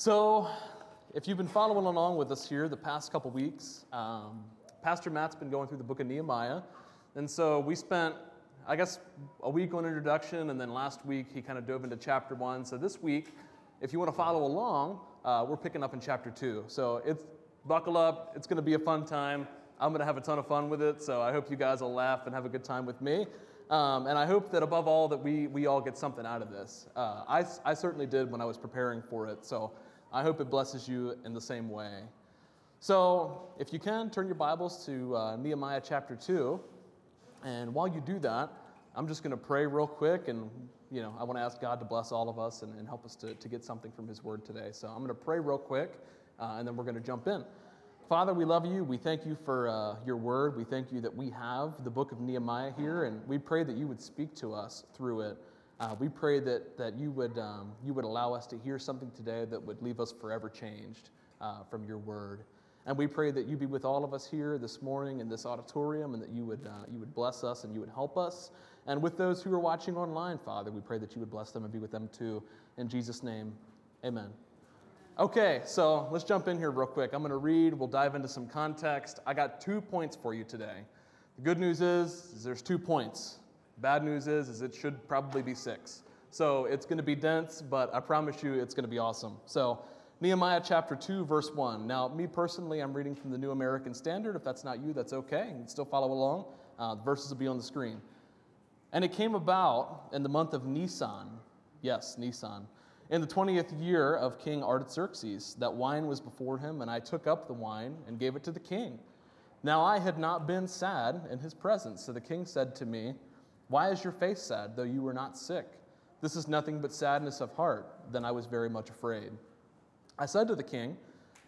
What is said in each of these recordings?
So, if you've been following along with us here the past couple weeks, um, Pastor Matt's been going through the book of Nehemiah. And so we spent, I guess, a week on introduction, and then last week he kind of dove into chapter one. So this week, if you want to follow along, uh, we're picking up in chapter two. So it's buckle up, it's going to be a fun time. I'm going to have a ton of fun with it, so I hope you guys will laugh and have a good time with me. Um, and I hope that above all that we, we all get something out of this. Uh, I, I certainly did when I was preparing for it, so I hope it blesses you in the same way. So if you can, turn your Bibles to uh, Nehemiah chapter 2. And while you do that, I'm just going to pray real quick, and you know I want to ask God to bless all of us and, and help us to, to get something from His Word today. So I'm going to pray real quick, uh, and then we're going to jump in. Father, we love you. We thank you for uh, your word. We thank you that we have the book of Nehemiah here, and we pray that you would speak to us through it. Uh, we pray that, that you, would, um, you would allow us to hear something today that would leave us forever changed uh, from your word. And we pray that you be with all of us here this morning in this auditorium and that you would, uh, you would bless us and you would help us. And with those who are watching online, Father, we pray that you would bless them and be with them too. In Jesus' name, amen. Okay, so let's jump in here real quick. I'm going to read, we'll dive into some context. I got two points for you today. The good news is, is there's two points. Bad news is, is it should probably be six. So it's going to be dense, but I promise you it's going to be awesome. So Nehemiah chapter 2, verse 1. Now, me personally, I'm reading from the New American Standard. If that's not you, that's okay. You can still follow along. Uh, the verses will be on the screen. And it came about in the month of Nisan. Yes, Nisan in the 20th year of King Artaxerxes, that wine was before him, and I took up the wine and gave it to the king. Now I had not been sad in his presence. So the king said to me, Why is your face sad, though you were not sick? This is nothing but sadness of heart. Then I was very much afraid. I said to the king,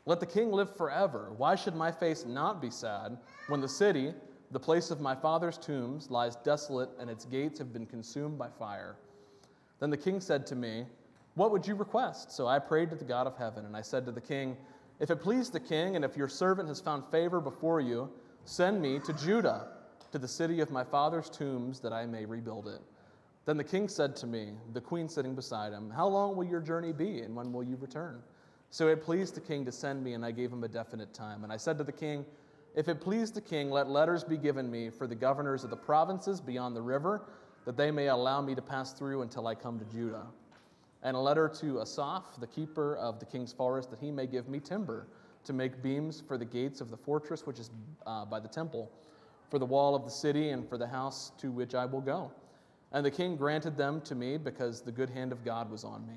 Let the king live forever. Why should my face not be sad when the city, the place of my father's tombs, lies desolate and its gates have been consumed by fire? Then the king said to me, what would you request? So I prayed to the God of heaven, and I said to the king, If it please the king, and if your servant has found favor before you, send me to Judah, to the city of my father's tombs, that I may rebuild it. Then the king said to me, the queen sitting beside him, How long will your journey be, and when will you return? So it pleased the king to send me, and I gave him a definite time. And I said to the king, If it please the king, let letters be given me for the governors of the provinces beyond the river, that they may allow me to pass through until I come to Judah and a letter to Asaph, the keeper of the king's forest, that he may give me timber to make beams for the gates of the fortress which is uh, by the temple, for the wall of the city, and for the house to which I will go. And the king granted them to me because the good hand of God was on me.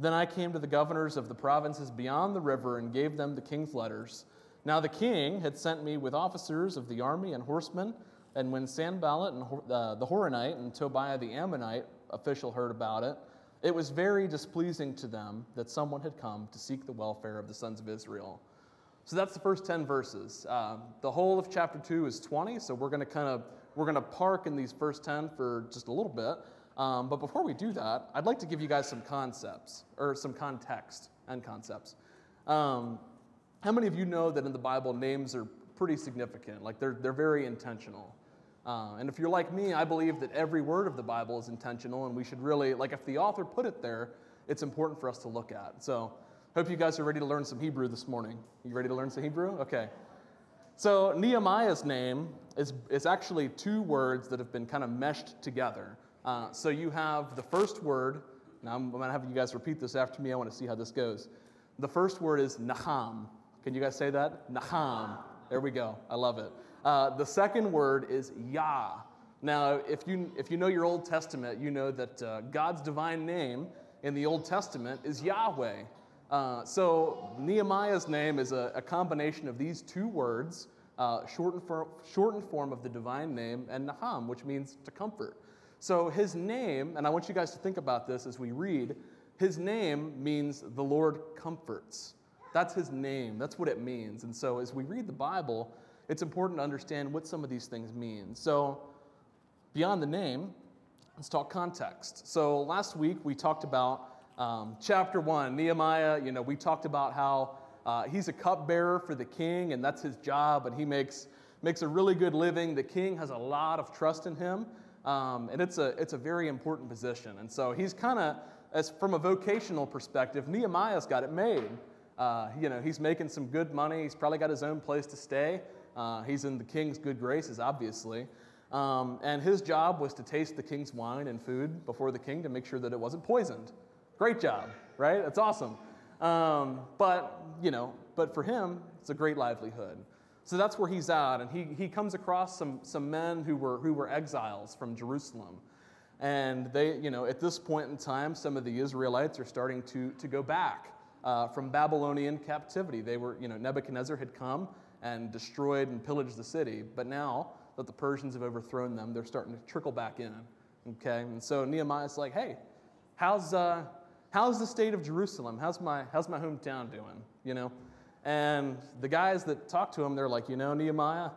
Then I came to the governors of the provinces beyond the river and gave them the king's letters. Now the king had sent me with officers of the army and horsemen, and when Sanballat and uh, the Horonite and Tobiah the Ammonite official heard about it, it was very displeasing to them that someone had come to seek the welfare of the sons of Israel. So that's the first 10 verses. Um, the whole of chapter 2 is 20, so we're going to kind of we're going to park in these first 10 for just a little bit. Um, but before we do that, I'd like to give you guys some concepts or some context and concepts. Um, how many of you know that in the Bible names are pretty significant? Like they're, they're very intentional. Uh, and if you're like me, I believe that every word of the Bible is intentional, and we should really, like, if the author put it there, it's important for us to look at. So, hope you guys are ready to learn some Hebrew this morning. You ready to learn some Hebrew? Okay. So, Nehemiah's name is, is actually two words that have been kind of meshed together. Uh, so, you have the first word, now I'm, I'm going to have you guys repeat this after me. I want to see how this goes. The first word is Naham. Can you guys say that? Naham. There we go. I love it. Uh, the second word is Yah. Now, if you, if you know your Old Testament, you know that uh, God's divine name in the Old Testament is Yahweh. Uh, so Nehemiah's name is a, a, combination of these two words, uh, shortened, for, shortened form of the divine name, and Naham, which means to comfort. So his name, and I want you guys to think about this as we read, his name means the Lord comforts. That's his name. That's what it means. And so as we read the Bible, it's important to understand what some of these things mean. So, beyond the name, let's talk context. So, last week we talked about um, chapter one, Nehemiah. You know, we talked about how uh, he's a cupbearer for the king, and that's his job, and he makes makes a really good living. The king has a lot of trust in him, um, and it's a it's a very important position. And so he's kind of as from a vocational perspective, Nehemiah's got it made. Uh, you know, he's making some good money. He's probably got his own place to stay. Uh, he's in the king's good graces, obviously. Um, and his job was to taste the king's wine and food before the king to make sure that it wasn't poisoned. Great job, right? That's awesome. Um, but, you know, but for him, it's a great livelihood. So that's where he's at. And he, he comes across some, some men who were, who were exiles from Jerusalem. And they, you know, at this point in time, some of the Israelites are starting to, to go back uh, from Babylonian captivity. They were, you know, Nebuchadnezzar had come and destroyed and pillaged the city. But now that the Persians have overthrown them, they're starting to trickle back in. Okay? And so Nehemiah's like, hey, how's, uh, how's the state of Jerusalem? How's my, how's my hometown doing? You know? And the guys that talk to him, they're like, you know, Nehemiah,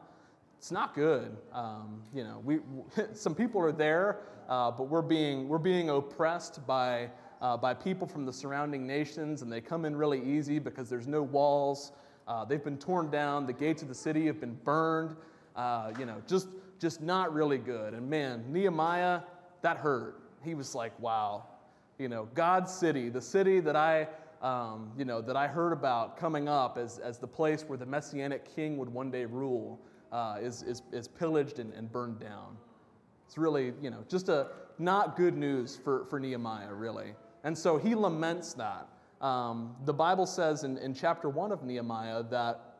it's not good. Um, you know, we, some people are there, uh, but we're being, we're being oppressed by, uh, by people from the surrounding nations, and they come in really easy because there's no walls. Uh, they've been torn down. The gates of the city have been burned. Uh, you know, just, just not really good. And man, Nehemiah, that hurt. He was like, wow, you know, God's city, the city that I, um, you know, that I heard about coming up as, as the place where the messianic king would one day rule, uh, is, is, is pillaged and, and burned down. It's really, you know, just a not good news for, for Nehemiah, really. And so he laments that. Um, the Bible says in, in chapter 1 of Nehemiah that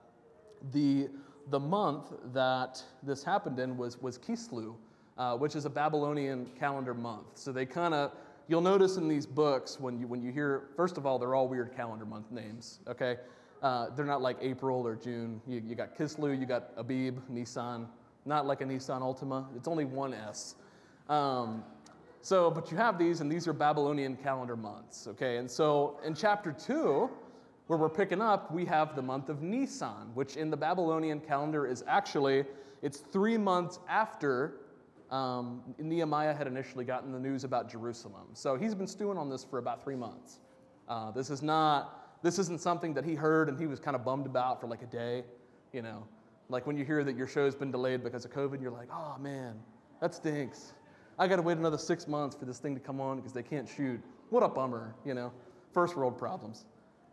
the, the month that this happened in was, was Kislev, uh, which is a Babylonian calendar month. So they kind of, you'll notice in these books when you, when you hear, first of all, they're all weird calendar month names, okay? Uh, they're not like April or June. You, you got kislu you got Abib, Nisan, not like a Nissan Altima. It's only one S. Um, so, but you have these, and these are Babylonian calendar months, okay? And so in chapter two, where we're picking up, we have the month of Nisan, which in the Babylonian calendar is actually, it's three months after um, Nehemiah had initially gotten the news about Jerusalem. So he's been stewing on this for about three months. Uh, this is not, this isn't something that he heard and he was kind of bummed about for like a day, you know. Like when you hear that your show's been delayed because of COVID, you're like, oh man, that stinks. I got to wait another six months for this thing to come on because they can't shoot. What a bummer, you know? First world problems.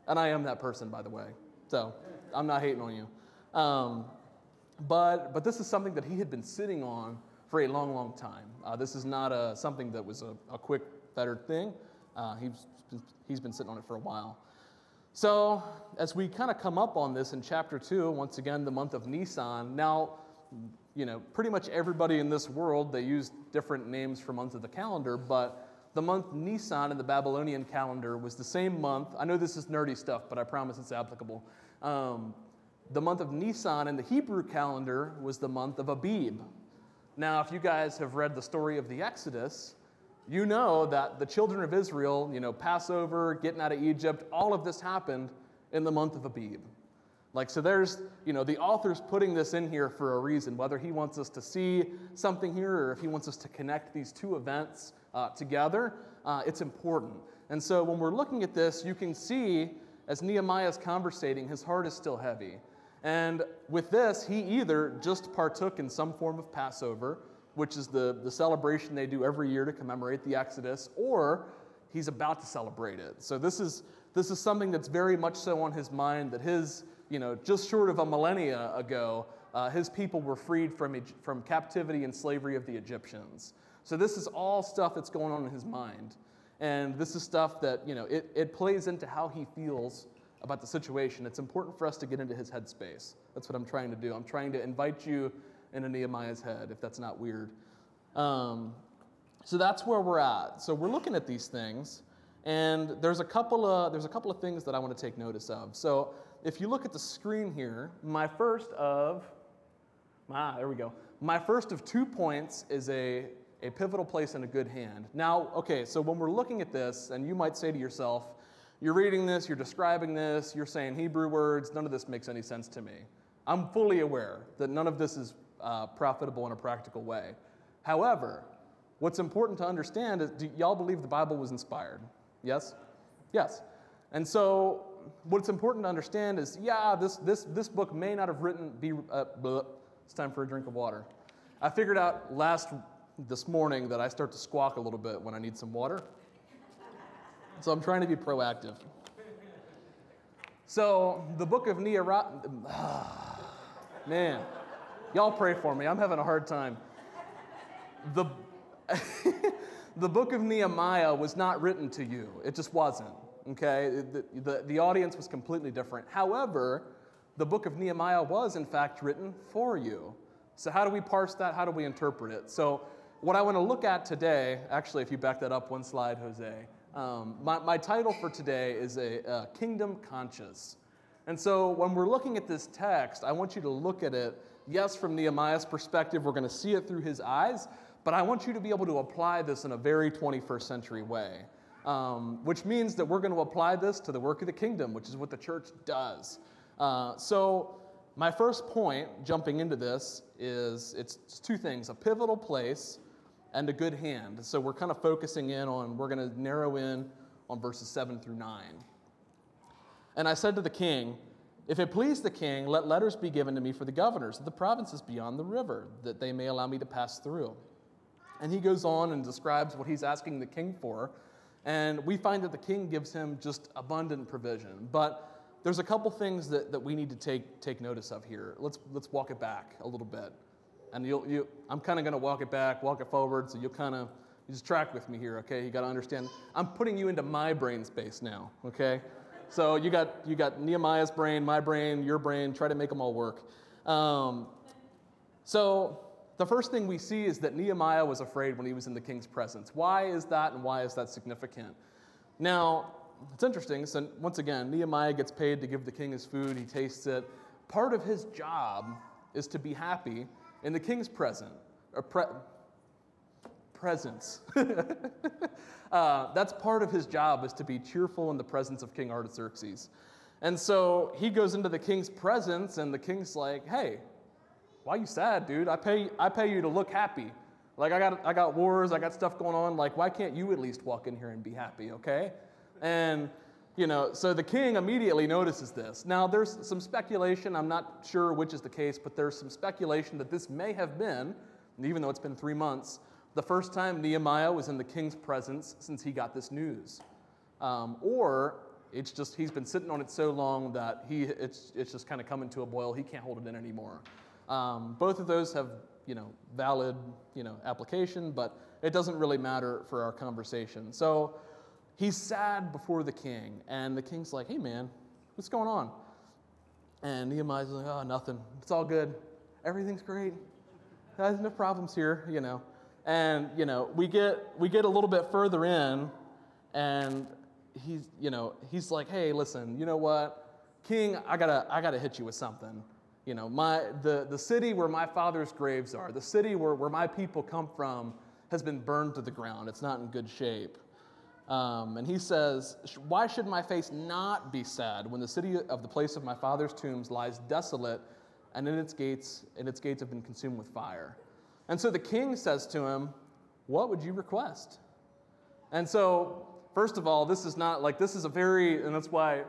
And I am that person, by the way. So I'm not hating on you. Um, but, but this is something that he had been sitting on for a long, long time. Uh, this is not a, something that was a, a quick, fettered thing. Uh, he's, he's been sitting on it for a while. So, as we kind of come up on this in chapter 2, once again, the month of Nisan, now you know, pretty much everybody in this world, they use different names for months of the calendar, but the month Nisan in the Babylonian calendar was the same month. I know this is nerdy stuff, but I promise it's applicable. Um, the month of Nisan in the Hebrew calendar was the month of Abib. Now, if you guys have read the story of the Exodus, you know that the children of Israel, you know, Passover, getting out of Egypt, all of this happened in the month of Abib. Like, so there's, you know, the author's putting this in here for a reason, whether he wants us to see something here or if he wants us to connect these two events uh, together, uh, it's important. And so when we're looking at this, you can see as Nehemiah's conversating, his heart is still heavy. And with this, he either just partook in some form of Passover, which is the, the celebration they do every year to commemorate the Exodus, or he's about to celebrate it. So this is, this is something that's very much so on his mind that his you know, just short of a millennia ago, uh, his people were freed from, from captivity and slavery of the Egyptians. So this is all stuff that's going on in his mind. And this is stuff that, you know, it, it plays into how he feels about the situation. It's important for us to get into his headspace. That's what I'm trying to do. I'm trying to invite you into Nehemiah's head, if that's not weird. Um, so that's where we're at. So we're looking at these things, and there's a couple of there's a couple of things that I want to take notice of. So if you look at the screen here, my first of, ah, there we go. My first of two points is a, a pivotal place in a good hand. Now, okay, so when we're looking at this, and you might say to yourself, you're reading this, you're describing this, you're saying Hebrew words, none of this makes any sense to me. I'm fully aware that none of this is uh, profitable in a practical way. However, what's important to understand is do y'all believe the Bible was inspired? Yes? Yes. And so what's important to understand is, yeah, this, this, this book may not have written, be, uh, it's time for a drink of water. I figured out last, this morning that I start to squawk a little bit when I need some water. So I'm trying to be proactive. So the book of Nehemiah, man, y'all pray for me. I'm having a hard time. The, the book of Nehemiah was not written to you, it just wasn't. Okay? The, the, the audience was completely different. However, the book of Nehemiah was, in fact, written for you. So, how do we parse that? How do we interpret it? So, what I want to look at today, actually, if you back that up one slide, Jose, um, my, my title for today is a, a Kingdom Conscious. And so, when we're looking at this text, I want you to look at it, yes, from Nehemiah's perspective, we're going to see it through his eyes, but I want you to be able to apply this in a very 21st century way, um, which means that we're going to apply this to the work of the kingdom, which is what the church does. Uh, so, my first point, jumping into this, is it's two things a pivotal place and a good hand. So, we're kind of focusing in on, we're going to narrow in on verses 7 through 9. And I said to the king, If it please the king, let letters be given to me for the governors of the provinces beyond the river, that they may allow me to pass through. And he goes on and describes what he's asking the king for. And we find that the king gives him just abundant provision. But there's a couple things that, that we need to take, take notice of here. Let's, let's walk it back a little bit. And you'll, you, I'm kind of going to walk it back, walk it forward, so you'll kind of you just track with me here, okay? You got to understand. I'm putting you into my brain space now, okay? So you got, you got Nehemiah's brain, my brain, your brain, try to make them all work. Um, so the first thing we see is that Nehemiah was afraid when he was in the king's presence. Why is that and why is that significant? Now, it's interesting. So, once again, Nehemiah gets paid to give the king his food, he tastes it. Part of his job is to be happy in the king's present, or pre- presence. uh, that's part of his job is to be cheerful in the presence of King Artaxerxes. And so he goes into the king's presence, and the king's like, "Hey, why you sad, dude? I pay, I pay you to look happy. Like I got, I got wars, I got stuff going on. Like why can't you at least walk in here and be happy? Okay?" And, you know, so the king immediately notices this. Now, there's some speculation, I'm not sure which is the case, but there's some speculation that this may have been, even though it's been three months, the first time Nehemiah was in the king's presence since he got this news. Um, or it's just he's been sitting on it so long that he, it's, it's just kind of coming to a boil. He can't hold it in anymore. Um, both of those have you know, valid you know, application, but it doesn't really matter for our conversation. So he's sad before the king, and the king's like, hey man, what's going on? And Nehemiah's like, oh, nothing. It's all good. Everything's great. There's no problems here, you know. And, you know, we get, we get a little bit further in, and he's, you know, he's like, hey, listen, you know what? King, I gotta, I gotta hit you with something. You know, my, the, the city where my father's graves are, the city where, where my people come from, has been burned to the ground. It's not in good shape. Um, and he says, Why should my face not be sad when the city of the place of my father's tombs lies desolate and in its gates, and its gates have been consumed with fire? And so the king says to him, What would you request? And so, first of all, this is not like this is a very, and that's why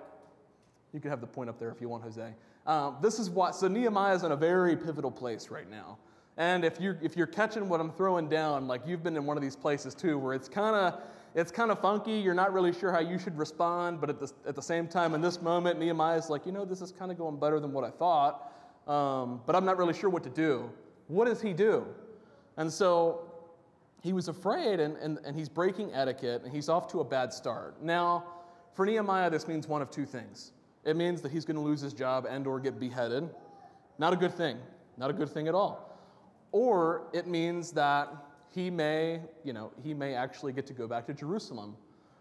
you can have the point up there if you want, Jose. Um, this is what, so Nehemiah is in a very pivotal place right now. And if you're, if you're catching what I'm throwing down, like you've been in one of these places too, where it's kind of, it's kind of funky. You're not really sure how you should respond, but at the, at the same time, in this moment, Nehemiah's like, you know, this is kind of going better than what I thought, um, but I'm not really sure what to do. What does he do? And so he was afraid, and, and, and he's breaking etiquette, and he's off to a bad start. Now, for Nehemiah, this means one of two things. It means that he's going to lose his job and or get beheaded. Not a good thing. Not a good thing at all. Or it means that he may, you know, he may actually get to go back to Jerusalem.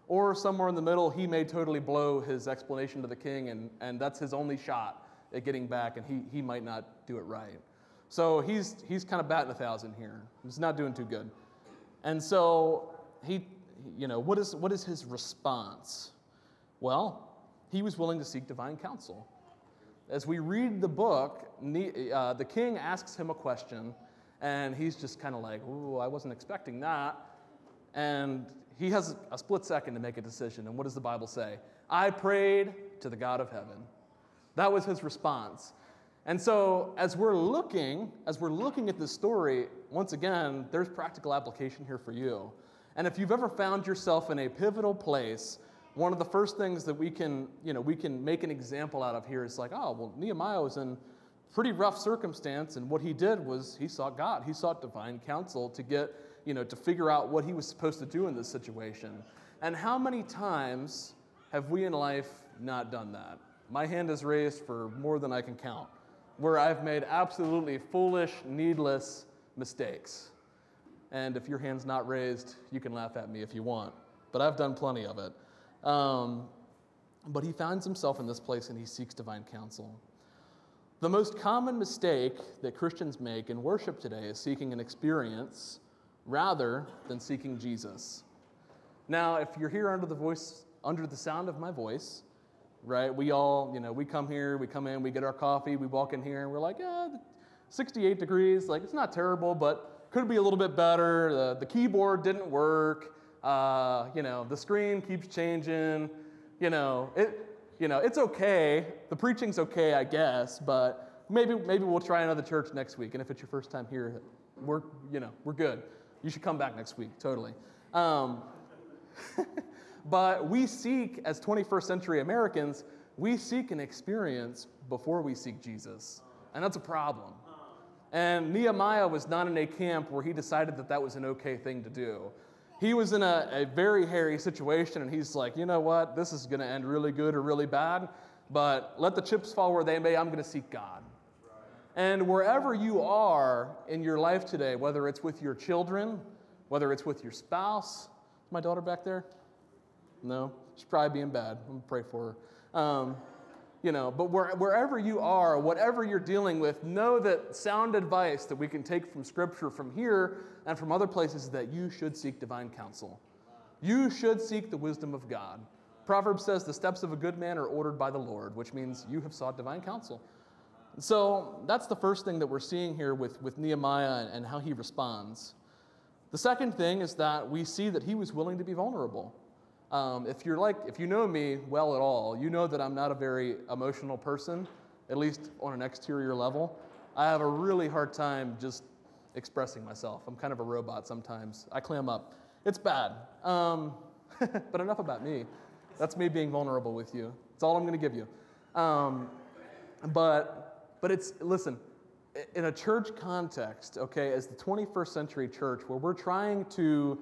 Or somewhere in the middle, he may totally blow his explanation to the king, and, and that's his only shot at getting back, and he, he might not do it right. So he's, he's kind of batting a thousand here. He's not doing too good. And so he, you know, what is, what is his response? Well, he was willing to seek divine counsel. As we read the book, uh, the king asks him a question and he's just kind of like, ooh, I wasn't expecting that. And he has a split second to make a decision. And what does the Bible say? I prayed to the God of heaven. That was his response. And so, as we're looking, as we're looking at this story, once again, there's practical application here for you. And if you've ever found yourself in a pivotal place one of the first things that we can, you know, we can make an example out of here is like, oh, well, Nehemiah was in pretty rough circumstance, and what he did was he sought God. He sought divine counsel to get, you know, to figure out what he was supposed to do in this situation. And how many times have we in life not done that? My hand is raised for more than I can count, where I've made absolutely foolish, needless mistakes. And if your hand's not raised, you can laugh at me if you want. But I've done plenty of it. Um, but he finds himself in this place and he seeks divine counsel. The most common mistake that Christians make in worship today is seeking an experience rather than seeking Jesus. Now, if you're here under the voice, under the sound of my voice, right? We all, you know, we come here, we come in, we get our coffee, we walk in here, and we're like, yeah, 68 degrees, like it's not terrible, but could be a little bit better. The, the keyboard didn't work. Uh, you know, the screen keeps changing. You know, it, you know, it's okay. The preaching's okay, I guess, but maybe maybe we'll try another church next week. And if it's your first time here, we're you know we're good. You should come back next week, totally. Um, but we seek, as 21st century Americans, we seek an experience before we seek Jesus, and that's a problem. And Nehemiah was not in a camp where he decided that that was an okay thing to do he was in a, a very hairy situation, and he's like, you know what? This is going to end really good or really bad, but let the chips fall where they may. I'm going to seek God. And wherever you are in your life today, whether it's with your children, whether it's with your spouse, is my daughter back there? No, she's probably being bad. I'm going to pray for her. Um, you know, but where, wherever you are, whatever you're dealing with, know that sound advice that we can take from Scripture from here and from other places is that you should seek divine counsel. You should seek the wisdom of God. Proverbs says the steps of a good man are ordered by the Lord, which means you have sought divine counsel. So that's the first thing that we're seeing here with, with Nehemiah and how he responds. The second thing is that we see that he was willing to be vulnerable. Um, if you're like, if you know me well at all, you know that I'm not a very emotional person, at least on an exterior level. I have a really hard time just expressing myself. I'm kind of a robot sometimes. I clam up. It's bad. Um, but enough about me. That's me being vulnerable with you. That's all I'm going to give you. Um, but, but it's, listen, in a church context, okay, as the 21st century church, where we're trying to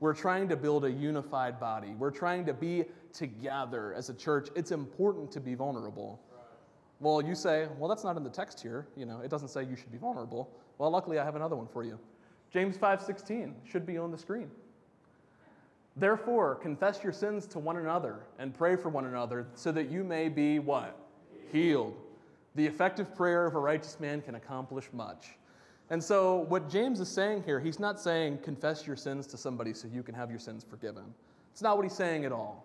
we're trying to build a unified body. We're trying to be together as a church. It's important to be vulnerable. Well, you say, well, that's not in the text here. You know, it doesn't say you should be vulnerable. Well, luckily, I have another one for you. James 5:16 should be on the screen. Therefore, confess your sins to one another and pray for one another so that you may be what? Healed. The effective prayer of a righteous man can accomplish much. And so, what James is saying here, he's not saying confess your sins to somebody so you can have your sins forgiven. It's not what he's saying at all.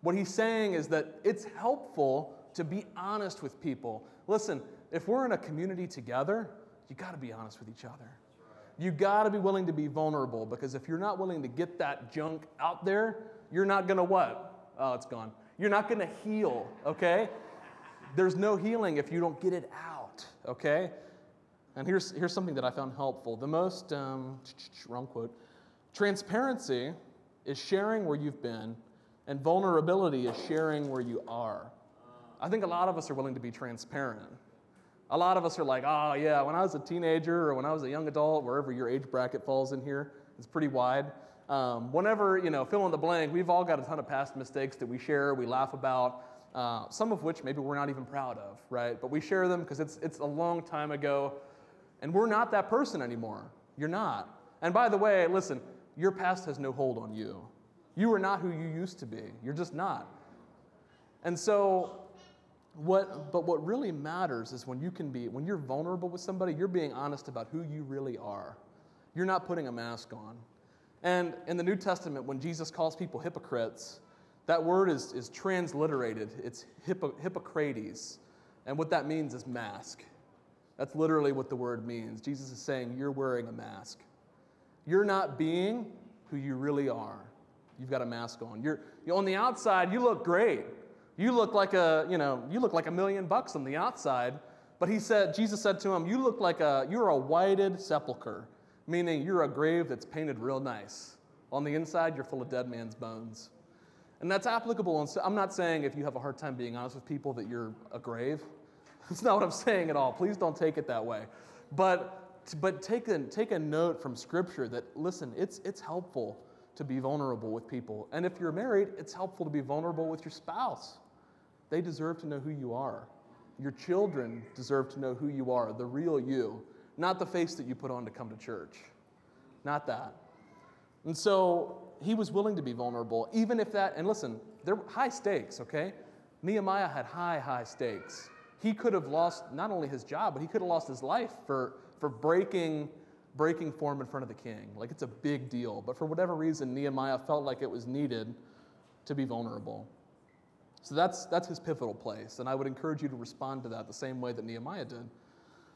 What he's saying is that it's helpful to be honest with people. Listen, if we're in a community together, you got to be honest with each other. You got to be willing to be vulnerable because if you're not willing to get that junk out there, you're not going to what? Oh, it's gone. You're not going to heal, okay? There's no healing if you don't get it out, okay? And here's, here's something that I found helpful. The most, um, wrong quote, transparency is sharing where you've been, and vulnerability is sharing where you are. I think a lot of us are willing to be transparent. A lot of us are like, oh, yeah, when I was a teenager or when I was a young adult, wherever your age bracket falls in here, it's pretty wide. Um, whenever, you know, fill in the blank, we've all got a ton of past mistakes that we share, we laugh about, uh, some of which maybe we're not even proud of, right? But we share them because it's, it's a long time ago. And we're not that person anymore. You're not. And by the way, listen, your past has no hold on you. You are not who you used to be. You're just not. And so, what, but what really matters is when you can be, when you're vulnerable with somebody, you're being honest about who you really are. You're not putting a mask on. And in the New Testament, when Jesus calls people hypocrites, that word is, is transliterated. It's hypo, Hippocrates. And what that means is mask. That's literally what the word means. Jesus is saying, You're wearing a mask. You're not being who you really are. You've got a mask on. You're, you're on the outside, you look great. You look like a, you know, you look like a million bucks on the outside. But he said, Jesus said to him, You look like a, you're a whited sepulcher, meaning you're a grave that's painted real nice. On the inside, you're full of dead man's bones. And that's applicable. And I'm not saying if you have a hard time being honest with people that you're a grave. That's not what I'm saying at all. Please don't take it that way. But, but take, a, take a note from Scripture that, listen, it's, it's helpful to be vulnerable with people. And if you're married, it's helpful to be vulnerable with your spouse. They deserve to know who you are. Your children deserve to know who you are, the real you, not the face that you put on to come to church. Not that. And so he was willing to be vulnerable, even if that, and listen, there were high stakes, okay? Nehemiah had high, high stakes. He could have lost not only his job, but he could have lost his life for, for breaking, breaking form in front of the king. Like it's a big deal. But for whatever reason, Nehemiah felt like it was needed to be vulnerable. So that's, that's his pivotal place. And I would encourage you to respond to that the same way that Nehemiah did.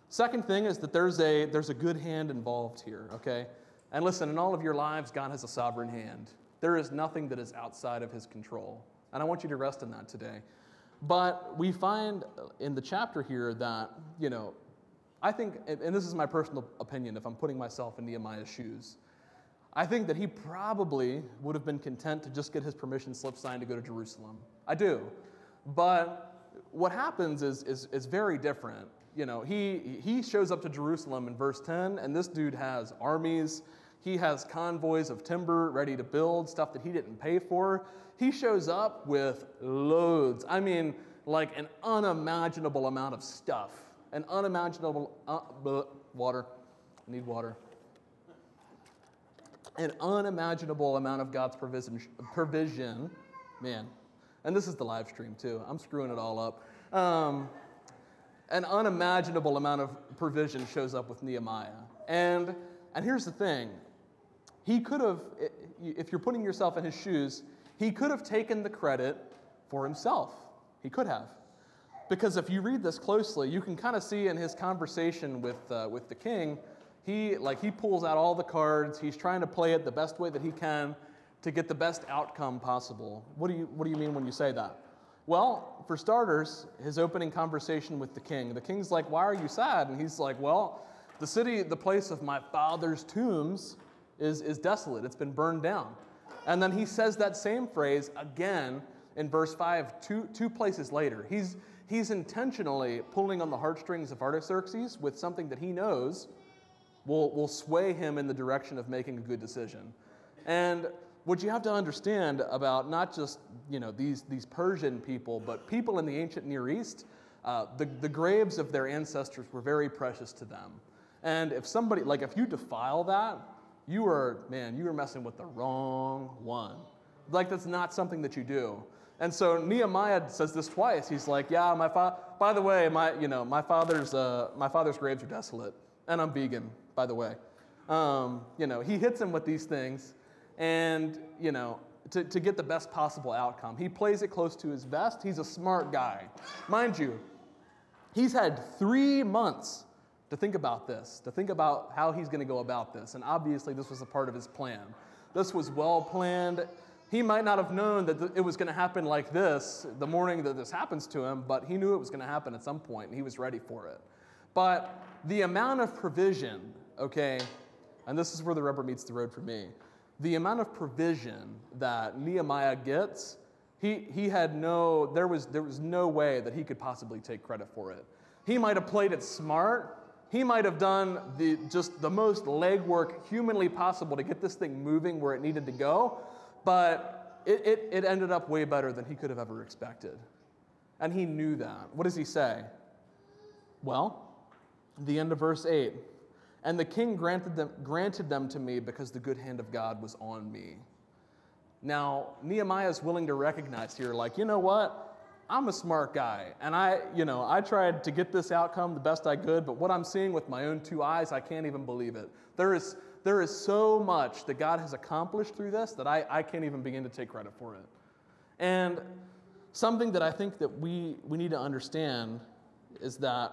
Second thing is that there's a, there's a good hand involved here, okay? And listen, in all of your lives, God has a sovereign hand. There is nothing that is outside of his control. And I want you to rest in that today. But we find in the chapter here that, you know, I think, and this is my personal opinion if I'm putting myself in Nehemiah's shoes, I think that he probably would have been content to just get his permission slip signed to go to Jerusalem. I do. But what happens is, is, is very different you know, he, he shows up to Jerusalem in verse 10, and this dude has armies. He has convoys of timber ready to build, stuff that he didn't pay for. He shows up with loads. I mean, like an unimaginable amount of stuff. An unimaginable, uh, water. I need water. An unimaginable amount of God's provision, provision. Man. And this is the live stream too. I'm screwing it all up. Um, an unimaginable amount of provision shows up with Nehemiah. And, and here's the thing he could have, if you're putting yourself in his shoes, he could have taken the credit for himself. He could have. Because if you read this closely, you can kind of see in his conversation with, uh, with the king, he, like, he pulls out all the cards. He's trying to play it the best way that he can to get the best outcome possible. What do you, what do you mean when you say that? Well, for starters, his opening conversation with the king. The king's like, Why are you sad? And he's like, Well, the city, the place of my father's tombs, is, is desolate. It's been burned down. And then he says that same phrase again in verse 5, two, two places later. He's, he's intentionally pulling on the heartstrings of Artaxerxes with something that he knows will, will sway him in the direction of making a good decision. And what you have to understand about not just you know these, these Persian people, but people in the ancient Near East, uh, the, the graves of their ancestors were very precious to them. And if somebody, like if you defile that, you are, man, you are messing with the wrong one. Like that's not something that you do. And so Nehemiah says this twice. He's like, yeah, my fa- by the way, my, you know, my father's, uh, my father's graves are desolate. And I'm vegan, by the way. Um, you know, he hits him with these things and, you know, to, to get the best possible outcome. He plays it close to his vest. He's a smart guy. Mind you, he's had three months to think about this, to think about how he's going to go about this. And obviously, this was a part of his plan. This was well planned. He might not have known that it was going to happen like this the morning that this happens to him, but he knew it was going to happen at some point, and he was ready for it. But the amount of provision, okay, and this is where the rubber meets the road for me the amount of provision that Nehemiah gets, he, he had no, there was, there was no way that he could possibly take credit for it. He might have played it smart. He might have done the, just the most legwork humanly possible to get this thing moving where it needed to go, but it, it, it ended up way better than he could have ever expected. And he knew that. What does he say? Well, the end of verse 8 and the king granted them, granted them to me because the good hand of God was on me. Now, Nehemiah is willing to recognize here, like, you know what? I'm a smart guy. And I, you know, I tried to get this outcome the best I could, but what I'm seeing with my own two eyes, I can't even believe it. There is, there is so much that God has accomplished through this that I, I can't even begin to take credit for it. And something that I think that we, we need to understand is that,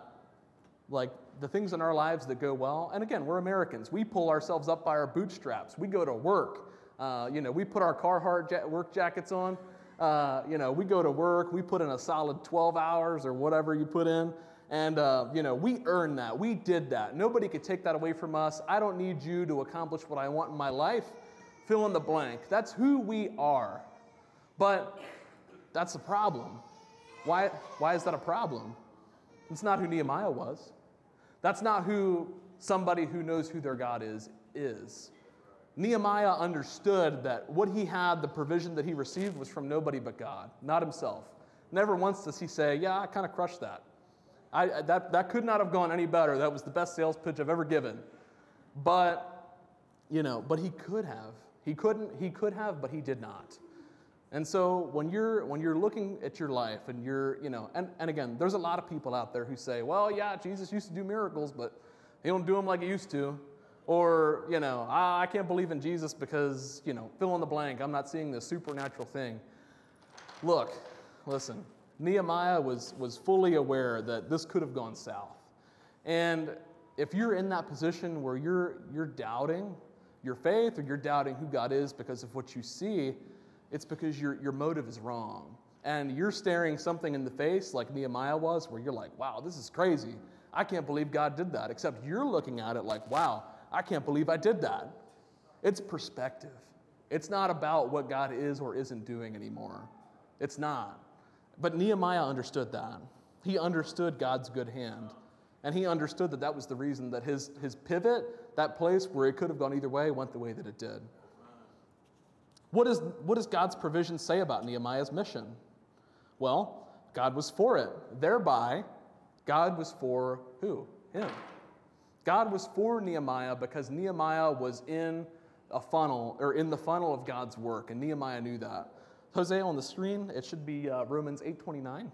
like, the things in our lives that go well, and again, we're Americans. We pull ourselves up by our bootstraps. We go to work. Uh, you know, we put our Carhartt ja- work jackets on. Uh, you know, we go to work. We put in a solid 12 hours or whatever you put in. And, uh, you know, we earned that. We did that. Nobody could take that away from us. I don't need you to accomplish what I want in my life. Fill in the blank. That's who we are. But that's a problem. Why, why is that a problem? It's not who Nehemiah was. That's not who somebody who knows who their God is is. Nehemiah understood that what he had, the provision that he received, was from nobody but God, not himself. Never once does he say, Yeah, I kind of crushed that. I, that. That could not have gone any better. That was the best sales pitch I've ever given. But, you know, but he could have. He couldn't, he could have, but he did not. And so when you're when you're looking at your life and you're, you know, and, and again, there's a lot of people out there who say, well, yeah, Jesus used to do miracles, but he don't do them like he used to. Or, you know, I, can't believe in Jesus because, you know, fill in the blank, I'm not seeing this supernatural thing. Look, listen, Nehemiah was, was fully aware that this could have gone south. And if you're in that position where you're, you're doubting your faith or you're doubting who God is because of what you see, it's because your, your motive is wrong. And you're staring something in the face like Nehemiah was, where you're like, wow, this is crazy. I can't believe God did that. Except you're looking at it like, wow, I can't believe I did that. It's perspective. It's not about what God is or isn't doing anymore. It's not. But Nehemiah understood that. He understood God's good hand. And he understood that that was the reason that his, his pivot, that place where it could have gone either way, went the way that it did. What, is, what does God's provision say about Nehemiah's mission? Well, God was for it. Thereby, God was for who? Him. God was for Nehemiah because Nehemiah was in a funnel, or in the funnel of God's work, and Nehemiah knew that. Jose, on the screen, it should be uh, Romans 8.29.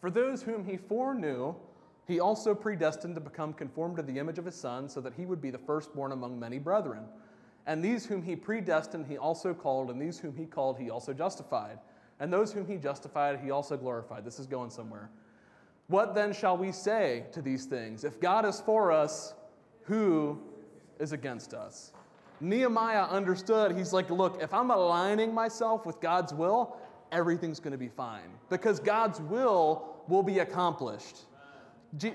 For those whom he foreknew, he also predestined to become conformed to the image of his son, so that he would be the firstborn among many brethren. And these whom he predestined, he also called, and these whom he called, he also justified. And those whom he justified, he also glorified. This is going somewhere. What then shall we say to these things? If God is for us, who is against us? Nehemiah understood. He's like, look, if I'm aligning myself with God's will, everything's going to be fine because God's will will be accomplished.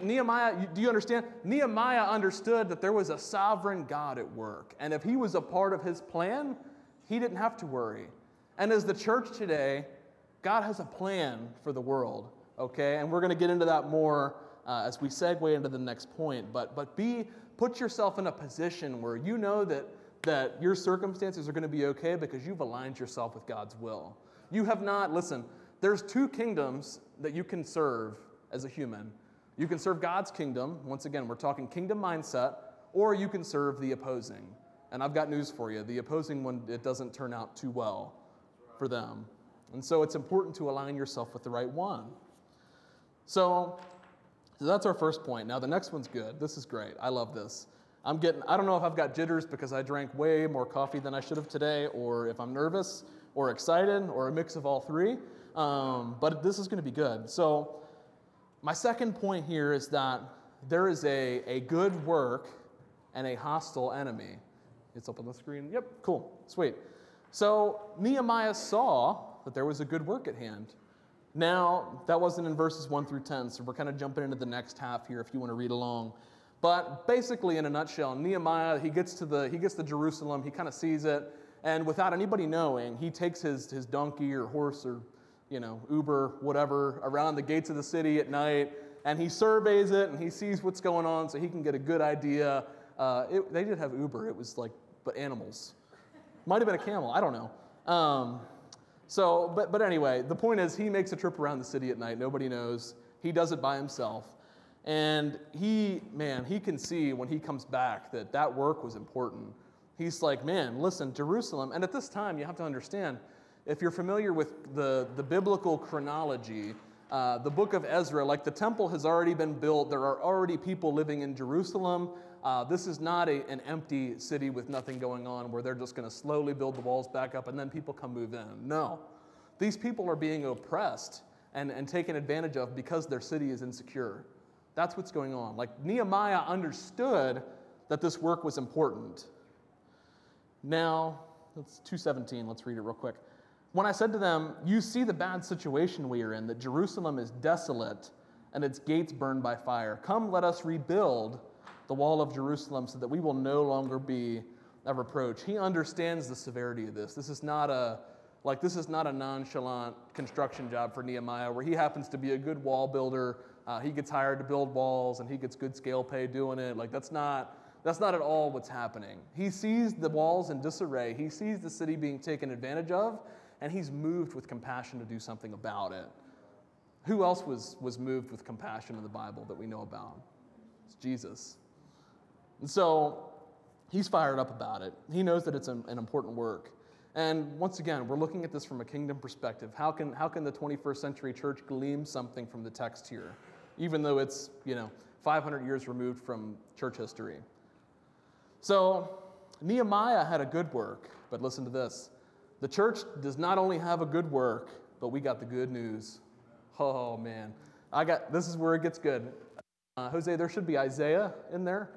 Nehemiah, do you understand? Nehemiah understood that there was a sovereign God at work. And if he was a part of his plan, he didn't have to worry. And as the church today, God has a plan for the world okay? And we're going to get into that more uh, as we segue into the next point. But, but be, put yourself in a position where you know that, that your circumstances are going to be okay because you've aligned yourself with God's will. You have not, listen, there's two kingdoms that you can serve as a human. You can serve God's kingdom, once again, we're talking kingdom mindset, or you can serve the opposing. And I've got news for you the opposing one, it doesn't turn out too well for them. And so it's important to align yourself with the right one. So, so that's our first point. Now, the next one's good. This is great. I love this. I'm getting, I don't know if I've got jitters because I drank way more coffee than I should have today, or if I'm nervous or excited, or a mix of all three. Um, but this is going to be good. So, my second point here is that there is a, a good work and a hostile enemy. It's up on the screen. Yep, cool, sweet. So, Nehemiah saw that there was a good work at hand. Now, that wasn't in verses 1 through 10, so we're kind of jumping into the next half here if you want to read along. But basically, in a nutshell, Nehemiah, he gets to, the, he gets to Jerusalem, he kind of sees it, and without anybody knowing, he takes his, his donkey or horse or, you know, Uber, whatever, around the gates of the city at night, and he surveys it and he sees what's going on so he can get a good idea. Uh, it, they did have Uber, it was like, but animals. Might have been a camel, I don't know. Um, so, but, but anyway, the point is, he makes a trip around the city at night. Nobody knows. He does it by himself. And he, man, he can see when he comes back that that work was important. He's like, man, listen, Jerusalem. And at this time, you have to understand, if you're familiar with the, the biblical chronology, uh, the book of Ezra, like the temple has already been built, there are already people living in Jerusalem. Uh, this is not a, an empty city with nothing going on where they're just going to slowly build the walls back up and then people come move in. No. These people are being oppressed and, and taken advantage of because their city is insecure. That's what's going on. Like Nehemiah understood that this work was important. Now, it's 217. Let's read it real quick. When I said to them, You see the bad situation we are in, that Jerusalem is desolate and its gates burned by fire. Come, let us rebuild the wall of Jerusalem so that we will no longer be a reproach. He understands the severity of this. This is not a, Like, this is not a nonchalant construction job for Nehemiah where he happens to be a good wall builder. Uh, he gets hired to build walls and he gets good scale pay doing it. Like, that's not, that's not at all what's happening. He sees the walls in disarray, he sees the city being taken advantage of, and he's moved with compassion to do something about it. Who else was, was moved with compassion in the Bible that we know about? It's Jesus. And so he's fired up about it. He knows that it's an, an important work. And once again, we're looking at this from a kingdom perspective. How can, how can the 21st century church glean something from the text here, even though it's, you know, 500 years removed from church history? So Nehemiah had a good work, but listen to this. The church does not only have a good work, but we got the good news. Oh man, I got this is where it gets good. Uh, Jose, there should be Isaiah in there.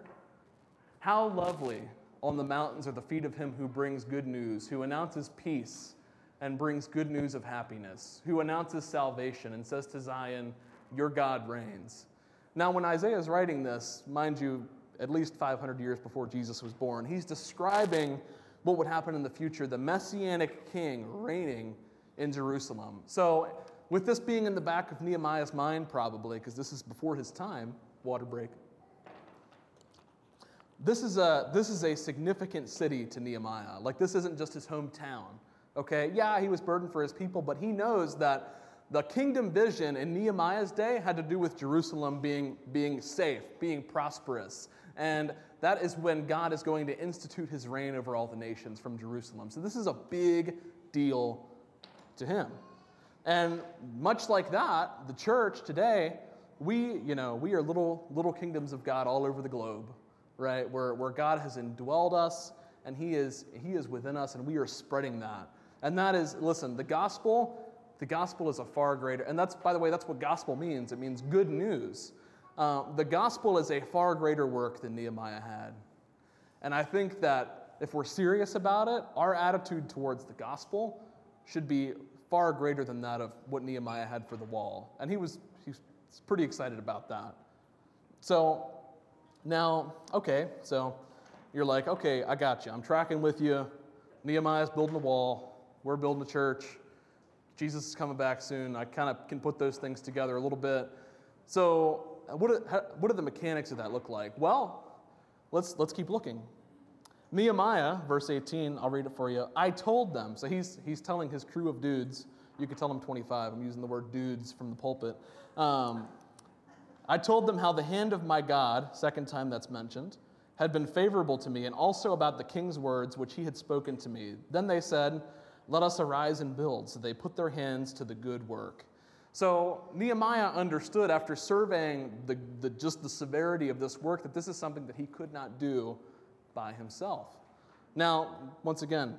How lovely on the mountains are the feet of him who brings good news, who announces peace and brings good news of happiness, who announces salvation and says to Zion, Your God reigns. Now, when Isaiah is writing this, mind you, at least 500 years before Jesus was born, he's describing what would happen in the future the messianic king reigning in Jerusalem. So, with this being in the back of Nehemiah's mind, probably, because this is before his time, water break. This is, a, this is a significant city to Nehemiah. Like, this isn't just his hometown, okay? Yeah, he was burdened for his people, but he knows that the kingdom vision in Nehemiah's day had to do with Jerusalem being, being safe, being prosperous. And that is when God is going to institute his reign over all the nations from Jerusalem. So, this is a big deal to him. And much like that, the church today, we, you know, we are little, little kingdoms of God all over the globe right? Where, where God has indwelled us and he is, he is within us and we are spreading that. And that is, listen, the gospel, the gospel is a far greater, and that's, by the way, that's what gospel means. It means good news. Uh, the gospel is a far greater work than Nehemiah had. And I think that if we're serious about it, our attitude towards the gospel should be far greater than that of what Nehemiah had for the wall. And he was, he was pretty excited about that. So now, okay, so you're like, okay, I got you. I'm tracking with you. Nehemiah's building a wall. We're building a church. Jesus is coming back soon. I kind of can put those things together a little bit. So, what do, what the mechanics of that look like? Well, let's, let's keep looking. Nehemiah, verse 18, I'll read it for you. I told them, so he's, he's telling his crew of dudes, you could tell them 25, I'm using the word dudes from the pulpit. Um, I told them how the hand of my God, second time that's mentioned, had been favorable to me, and also about the king's words which he had spoken to me. Then they said, Let us arise and build. So they put their hands to the good work. So Nehemiah understood after surveying the, the, just the severity of this work that this is something that he could not do by himself. Now, once again,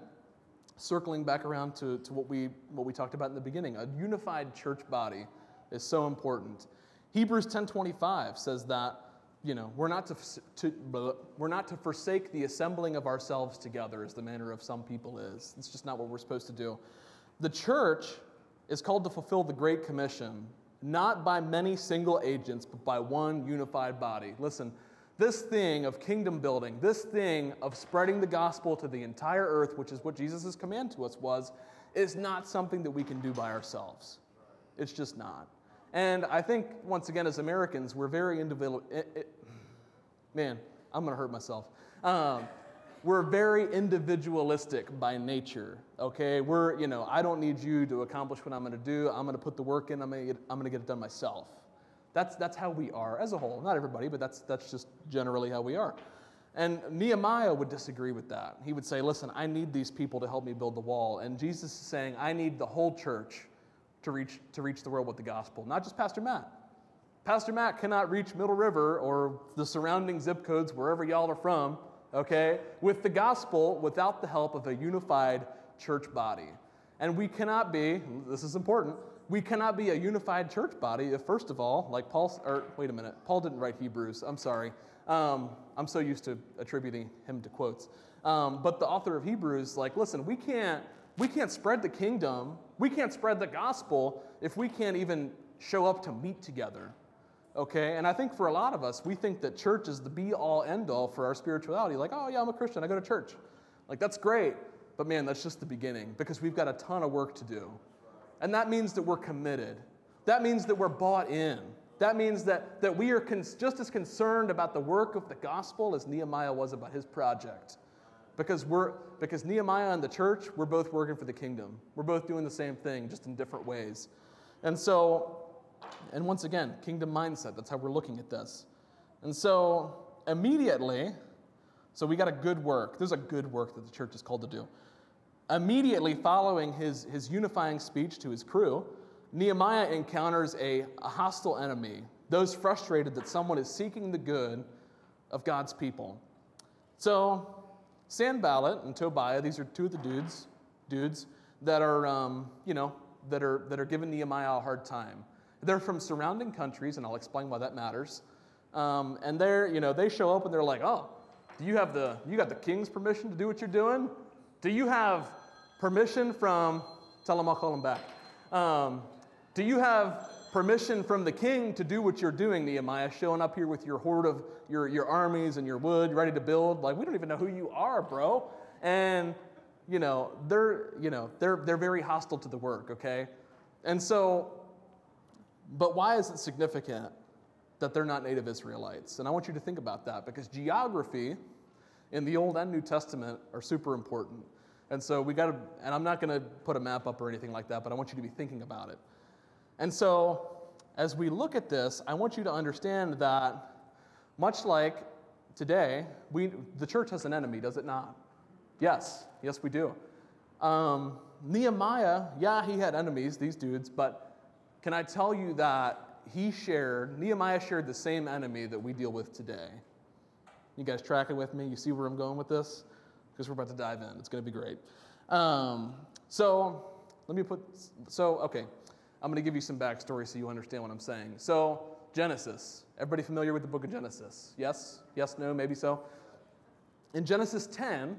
circling back around to, to what, we, what we talked about in the beginning, a unified church body is so important. Hebrews 10:25 says that you know we're not to, to, we're not to forsake the assembling of ourselves together as the manner of some people is. It's just not what we're supposed to do. The church is called to fulfill the great commission not by many single agents but by one unified body. Listen, this thing of kingdom building, this thing of spreading the gospel to the entire earth, which is what Jesus' command to us was, is not something that we can do by ourselves. It's just not. And I think, once again, as Americans, we're very individual. It, it, man, I'm going to hurt myself. Um, we're very individualistic by nature, okay? We're, you know, I don't need you to accomplish what I'm going to do. I'm going to put the work in. I'm going to get it done myself. That's, that's how we are as a whole. Not everybody, but that's, that's just generally how we are. And Nehemiah would disagree with that. He would say, listen, I need these people to help me build the wall. And Jesus is saying, I need the whole church to reach, to reach the world with the gospel, not just Pastor Matt. Pastor Matt cannot reach Middle River or the surrounding zip codes, wherever y'all are from, okay, with the gospel without the help of a unified church body. And we cannot be, this is important, we cannot be a unified church body if, first of all, like Paul, or wait a minute, Paul didn't write Hebrews, I'm sorry. Um, I'm so used to attributing him to quotes. Um, but the author of Hebrews, like, listen, we can't we can't spread the kingdom, we can't spread the gospel if we can't even show up to meet together. Okay? And I think for a lot of us, we think that church is the be all end all for our spirituality. Like, oh, yeah, I'm a Christian, I go to church. Like, that's great. But man, that's just the beginning because we've got a ton of work to do. And that means that we're committed. That means that we're bought in. That means that, that we are just as concerned about the work of the gospel as Nehemiah was about his project. Because, we're, because Nehemiah and the church, we're both working for the kingdom. We're both doing the same thing, just in different ways. And so, and once again, kingdom mindset, that's how we're looking at this. And so, immediately, so we got a good work. There's a good work that the church is called to do. Immediately following his, his unifying speech to his crew, Nehemiah encounters a, a hostile enemy, those frustrated that someone is seeking the good of God's people. So, Sanballat and Tobiah, these are two of the dudes, dudes that are, um, you know, that are, that are giving Nehemiah a hard time. They're from surrounding countries, and I'll explain why that matters. Um, and they're, you know, they show up and they're like, oh, do you have the, you got the king's permission to do what you're doing? Do you have permission from, tell them I'll call them back. Um, do you have permission from the king to do what you're doing, Nehemiah, showing up here with your horde of your, your armies and your wood ready to build? Like, we don't even know who you are, bro. And, you know, they're, you know, they're, they're very hostile to the work, okay? And so, but why is it significant that they're not native Israelites? And I want you to think about that because geography in the Old and New Testament are super important. And so we got to, and I'm not going to put a map up or anything like that, but I want you to be thinking about it. And so, as we look at this, I want you to understand that much like today, we, the church has an enemy, does it not? Yes, yes, we do. Um, Nehemiah, yeah, he had enemies, these dudes, but can I tell you that he shared, Nehemiah shared the same enemy that we deal with today? You guys tracking with me? You see where I'm going with this? Because we're about to dive in. It's going to be great. Um, so, let me put, so, okay. I'm going to give you some backstory so you understand what I'm saying. So, Genesis. Everybody familiar with the book of Genesis? Yes? Yes, no, maybe so? In Genesis 10,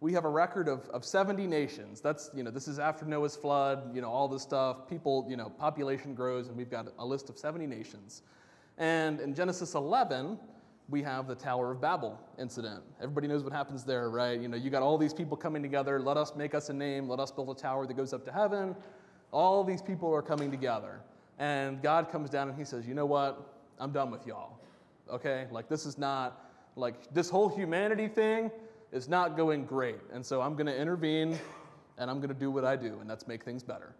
we have a record of, of 70 nations. That's, you know, this is after Noah's flood, you know, all this stuff. People, you know, population grows, and we've got a list of 70 nations. And in Genesis 11, we have the Tower of Babel incident. Everybody knows what happens there, right? You know, you got all these people coming together. Let us make us a name. Let us build a tower that goes up to heaven. All these people are coming together. And God comes down and he says, You know what? I'm done with y'all. Okay? Like, this is not, like, this whole humanity thing is not going great. And so I'm going to intervene and I'm going to do what I do, and that's make things better.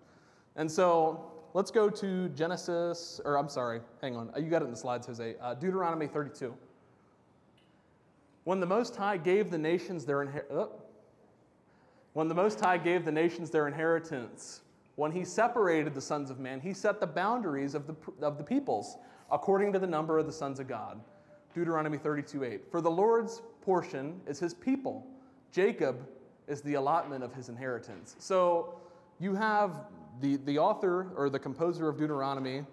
And so let's go to Genesis, or I'm sorry, hang on. You got it in the slides, Jose. Uh, Deuteronomy 32. When the Most High gave the nations their inheritance, oh. when the Most High gave the nations their inheritance, when he separated the sons of man, he set the boundaries of the, of the peoples according to the number of the sons of God. Deuteronomy 32 8. For the Lord's portion is his people, Jacob is the allotment of his inheritance. So you have the, the author or the composer of Deuteronomy,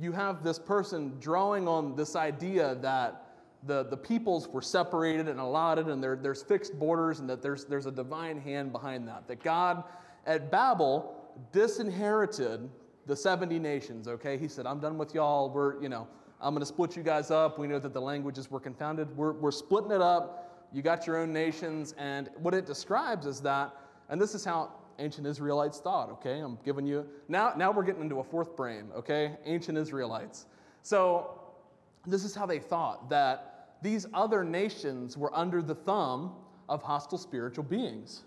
you have this person drawing on this idea that the, the peoples were separated and allotted and there, there's fixed borders and that there's, there's a divine hand behind that. That God at Babel disinherited the 70 nations, okay? He said, I'm done with y'all. We're, you know, I'm going to split you guys up. We know that the languages were confounded. We're, we're splitting it up. You got your own nations. And what it describes is that, and this is how ancient Israelites thought, okay? I'm giving you, now, now we're getting into a fourth brain, okay? Ancient Israelites. So this is how they thought that these other nations were under the thumb of hostile spiritual beings.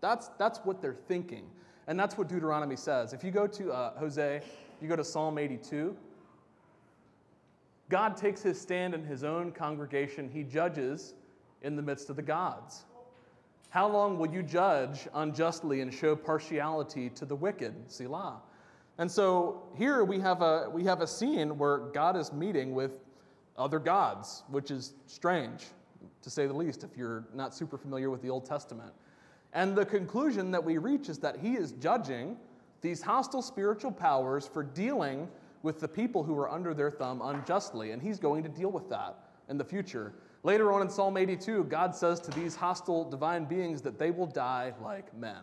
That's, that's what they're thinking. And that's what Deuteronomy says. If you go to uh, Jose, you go to Psalm 82, God takes his stand in his own congregation. He judges in the midst of the gods. How long will you judge unjustly and show partiality to the wicked? Selah. And so here we have a, we have a scene where God is meeting with other gods, which is strange, to say the least, if you're not super familiar with the Old Testament. And the conclusion that we reach is that he is judging these hostile spiritual powers for dealing with the people who are under their thumb unjustly. And he's going to deal with that in the future. Later on in Psalm 82, God says to these hostile divine beings that they will die like men.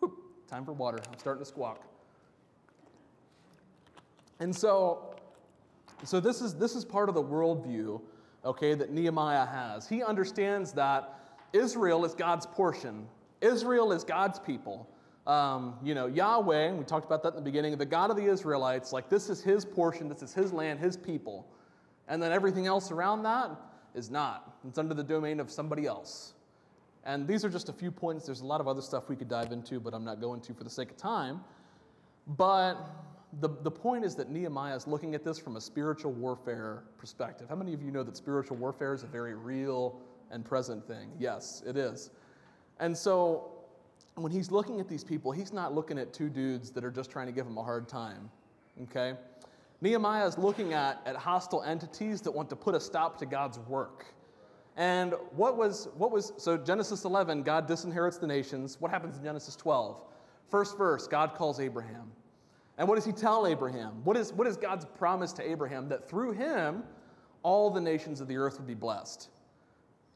Whew, time for water. I'm starting to squawk. And so, so this is this is part of the worldview, okay, that Nehemiah has. He understands that Israel is God's portion Israel is God's people. Um, you know, Yahweh, we talked about that in the beginning, the God of the Israelites, like this is his portion, this is his land, his people. And then everything else around that is not. It's under the domain of somebody else. And these are just a few points. There's a lot of other stuff we could dive into, but I'm not going to for the sake of time. But the, the point is that Nehemiah is looking at this from a spiritual warfare perspective. How many of you know that spiritual warfare is a very real and present thing? Yes, it is. And so when he's looking at these people, he's not looking at two dudes that are just trying to give him a hard time. Okay? Nehemiah is looking at, at hostile entities that want to put a stop to God's work. And what was, what was, so Genesis 11, God disinherits the nations. What happens in Genesis 12? First verse, God calls Abraham. And what does he tell Abraham? What is, what is God's promise to Abraham? That through him, all the nations of the earth would be blessed.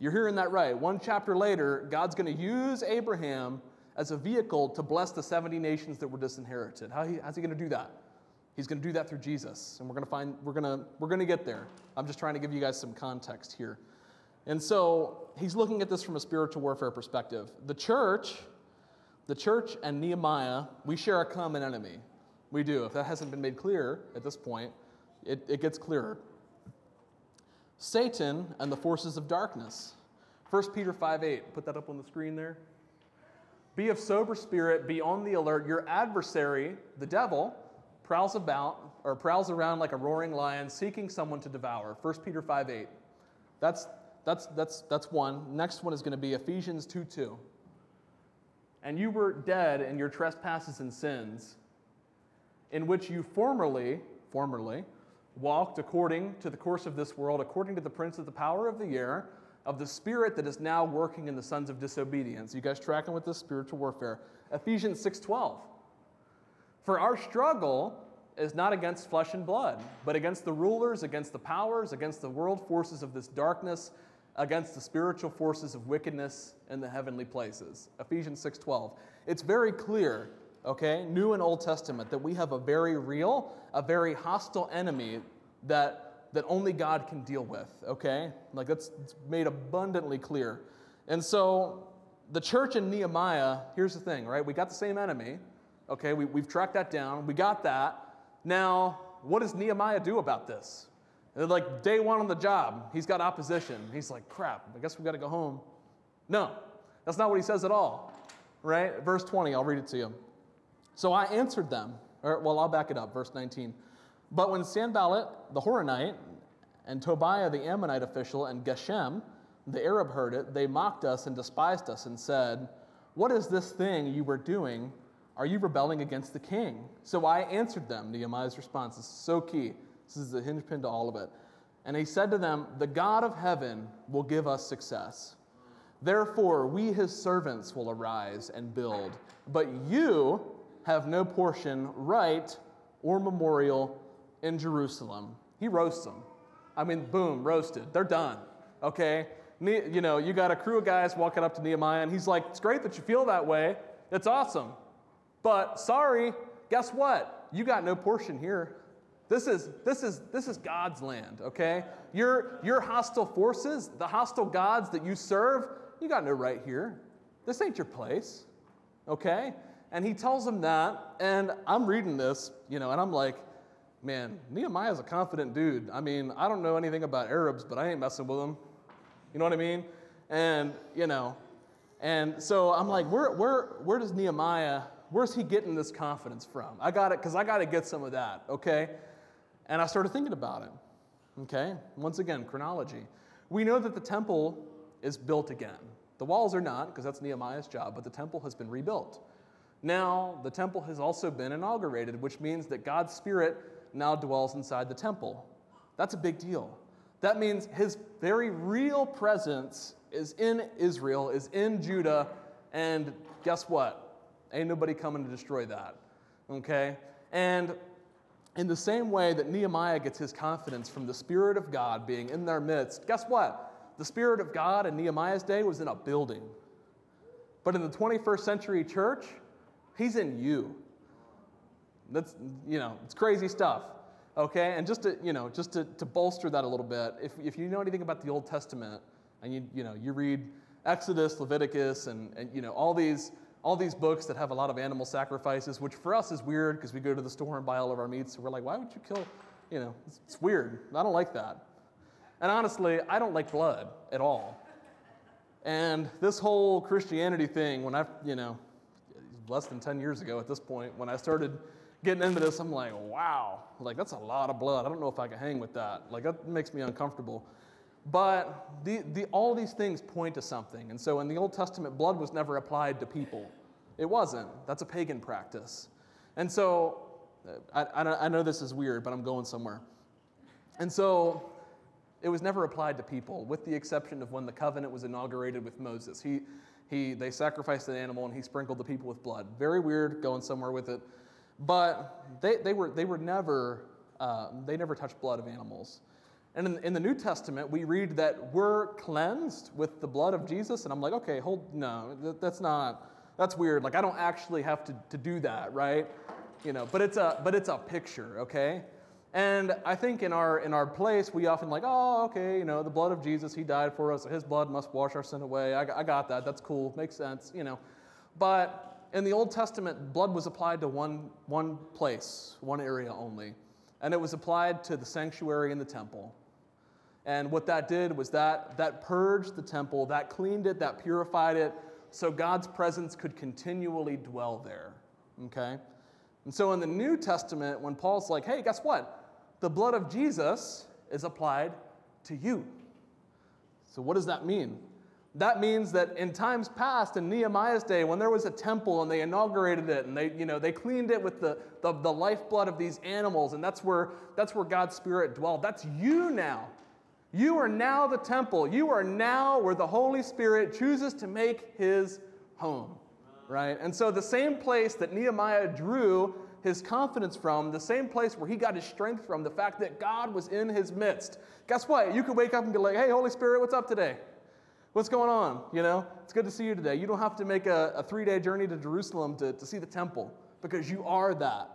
You're hearing that right. One chapter later, God's going to use Abraham as a vehicle to bless the 70 nations that were disinherited. How he, how's he going to do that? He's going to do that through Jesus. And we're going to find, we're going to, we're going to get there. I'm just trying to give you guys some context here. And so he's looking at this from a spiritual warfare perspective. The church, the church and Nehemiah, we share a common enemy. We do. If that hasn't been made clear at this point, it, it gets clearer. Satan and the forces of darkness. 1 Peter 5 8. Put that up on the screen there. Be of sober spirit, be on the alert. Your adversary, the devil, prowls about or prowls around like a roaring lion, seeking someone to devour. 1 Peter 5 8. That's, that's, that's, that's one. Next one is going to be Ephesians 2 2. And you were dead in your trespasses and sins in which you formerly, formerly, walked according to the course of this world, according to the prince of the power of the air, of the spirit that is now working in the sons of disobedience. You guys tracking with this spiritual warfare? Ephesians 6:12. For our struggle is not against flesh and blood, but against the rulers, against the powers, against the world forces of this darkness, against the spiritual forces of wickedness in the heavenly places. Ephesians 6:12. It's very clear okay, New and Old Testament, that we have a very real, a very hostile enemy that, that only God can deal with, okay? Like that's made abundantly clear. And so the church in Nehemiah, here's the thing, right? We got the same enemy, okay? We, we've tracked that down, we got that. Now, what does Nehemiah do about this? Like day one on the job, he's got opposition. He's like, crap, I guess we got to go home. No, that's not what he says at all, right? Verse 20, I'll read it to you. So I answered them, or well, I'll back it up, verse 19. But when Sanballat the Horonite and Tobiah the Ammonite official and Geshem the Arab heard it, they mocked us and despised us and said, What is this thing you were doing? Are you rebelling against the king? So I answered them. Nehemiah's response is so key. This is the hinge pin to all of it. And he said to them, The God of heaven will give us success. Therefore, we his servants will arise and build. But you, have no portion, right, or memorial in Jerusalem. He roasts them. I mean, boom, roasted. They're done. Okay? You know, you got a crew of guys walking up to Nehemiah, and he's like, It's great that you feel that way. It's awesome. But sorry, guess what? You got no portion here. This is, this is, this is God's land, okay? Your, your hostile forces, the hostile gods that you serve, you got no right here. This ain't your place, okay? And he tells him that, and I'm reading this, you know, and I'm like, man, Nehemiah's a confident dude. I mean, I don't know anything about Arabs, but I ain't messing with them. You know what I mean? And, you know, and so I'm like, where, where, where does Nehemiah, where's he getting this confidence from? I got it, because I got to get some of that, okay? And I started thinking about it, okay? Once again, chronology. We know that the temple is built again. The walls are not, because that's Nehemiah's job, but the temple has been rebuilt. Now, the temple has also been inaugurated, which means that God's Spirit now dwells inside the temple. That's a big deal. That means his very real presence is in Israel, is in Judah, and guess what? Ain't nobody coming to destroy that. Okay? And in the same way that Nehemiah gets his confidence from the Spirit of God being in their midst, guess what? The Spirit of God in Nehemiah's day was in a building. But in the 21st century church, He's in you. That's, you know, it's crazy stuff. Okay? And just to, you know, just to, to bolster that a little bit, if, if you know anything about the Old Testament and you, you know, you read Exodus, Leviticus, and, and you know all these all these books that have a lot of animal sacrifices, which for us is weird because we go to the store and buy all of our meats. So we're like, why would you kill? You know, it's, it's weird. I don't like that. And honestly, I don't like blood at all. And this whole Christianity thing, when I, you know, less than 10 years ago at this point, when I started getting into this, I'm like, wow, like that's a lot of blood. I don't know if I can hang with that. Like that makes me uncomfortable. But the, the, all these things point to something. And so in the Old Testament, blood was never applied to people. It wasn't. That's a pagan practice. And so uh, I, I, I know this is weird, but I'm going somewhere. And so it was never applied to people, with the exception of when the covenant was inaugurated with Moses. He, he, they sacrificed an animal and he sprinkled the people with blood. Very weird, going somewhere with it. But they, they, were, they were never, uh, they never touched blood of animals. And in, in, the New Testament, we read that we're cleansed with the blood of Jesus. And I'm like, okay, hold, no, that, that's not, that's weird. Like, I don't actually have to, to do that, right? You know, but it's a, but it's a picture, okay? And I think in our, in our place, we often like, oh, okay, you know, the blood of Jesus, he died for us. His blood must wash our sin away. I, I got that. That's cool. Makes sense, you know. But in the Old Testament, blood was applied to one, one place, one area only. And it was applied to the sanctuary in the temple. And what that did was that, that purged the temple, that cleaned it, that purified it, so God's presence could continually dwell there. Okay? And so in the New Testament, when Paul's like, hey, guess what? The blood of Jesus is applied to you. So, what does that mean? That means that in times past, in Nehemiah's day, when there was a temple and they inaugurated it and they, you know, they cleaned it with the, the, the lifeblood of these animals, and that's where, that's where God's Spirit dwelled. That's you now. You are now the temple. You are now where the Holy Spirit chooses to make his home, right? And so the same place that Nehemiah drew his confidence from, the same place where he got his strength from, the fact that God was in his midst. Guess what? You could wake up and be like, hey, Holy Spirit, what's up today? What's going on? You know, it's good to see you today. You don't have to make a, a three day journey to Jerusalem to, to see the temple because you are that.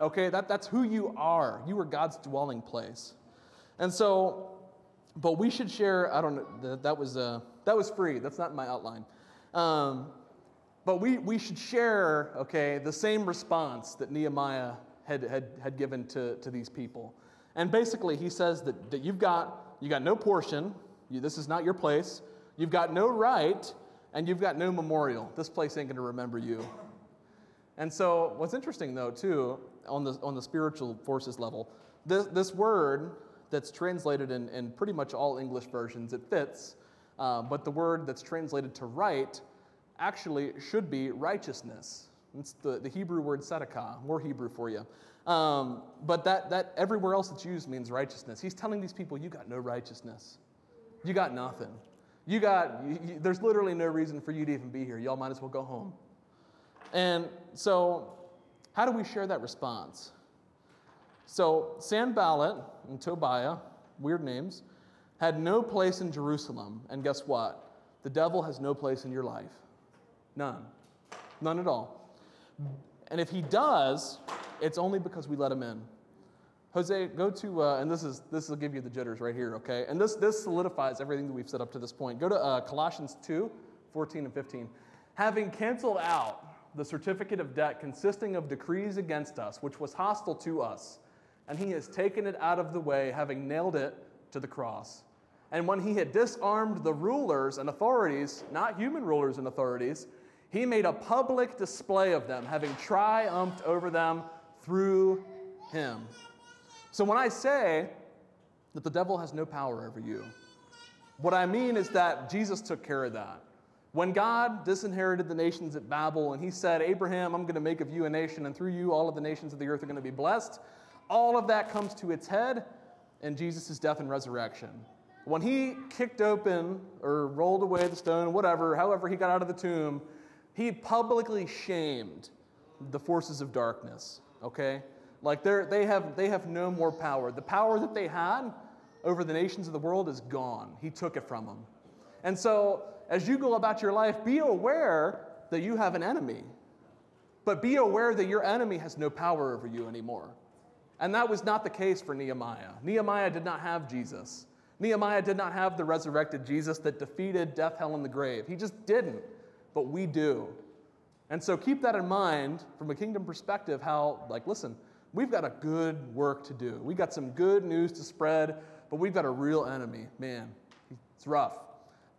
Okay, that, that's who you are. You are God's dwelling place. And so, but we should share, I don't know, that, that was, uh, that was free. That's not my outline. Um, but we, we should share, okay, the same response that Nehemiah had, had, had given to, to these people. And basically, he says that, that you've got, you got no portion, you, this is not your place, you've got no right, and you've got no memorial. This place ain't going to remember you. And so, what's interesting, though, too, on the, on the spiritual forces level, this, this word that's translated in, in pretty much all English versions, it fits, uh, but the word that's translated to right actually should be righteousness. It's the, the Hebrew word tzedakah, more Hebrew for you. Um, but that, that everywhere else it's used means righteousness. He's telling these people, you got no righteousness. You got nothing. You got, you, you, there's literally no reason for you to even be here. Y'all might as well go home. And so, how do we share that response? So, Sanballat and Tobiah, weird names, had no place in Jerusalem. And guess what? The devil has no place in your life. None. None at all. And if he does, it's only because we let him in. Jose, go to, uh, and this is this will give you the jitters right here, okay? And this this solidifies everything that we've said up to this point. Go to uh, Colossians 2, 14 and 15. Having canceled out the certificate of debt consisting of decrees against us, which was hostile to us, and he has taken it out of the way, having nailed it to the cross. And when he had disarmed the rulers and authorities, not human rulers and authorities, he made a public display of them, having triumphed over them through him. So when I say that the devil has no power over you, what I mean is that Jesus took care of that. When God disinherited the nations at Babel and he said, Abraham, I'm going to make of you a nation, and through you all of the nations of the earth are going to be blessed, all of that comes to its head in Jesus' death and resurrection. When he kicked open or rolled away the stone, whatever, however he got out of the tomb, he publicly shamed the forces of darkness, okay? Like they they have, they have no more power. The power that they had over the nations of the world is gone. He took it from them. And so, as you go about your life, be aware that you have an enemy. But be aware that your enemy has no power over you anymore. And that was not the case for Nehemiah. Nehemiah did not have Jesus. Nehemiah did not have the resurrected Jesus that defeated death, hell, and the grave. He just didn't, but we do. And so keep that in mind from a kingdom perspective how, like, listen, we've got a good work to do. We've got some good news to spread, but we've got a real enemy. Man, it's rough.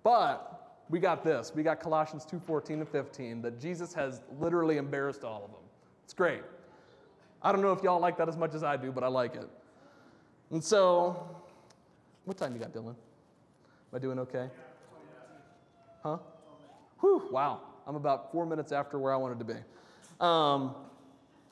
But we got this. We got Colossians 2:14 and 15 that Jesus has literally embarrassed all of them. It's great. I don't know if y'all like that as much as I do, but I like it. And so, what time you got, Dylan? Am I doing okay? Huh? Whew, wow. I'm about four minutes after where I wanted to be. Um,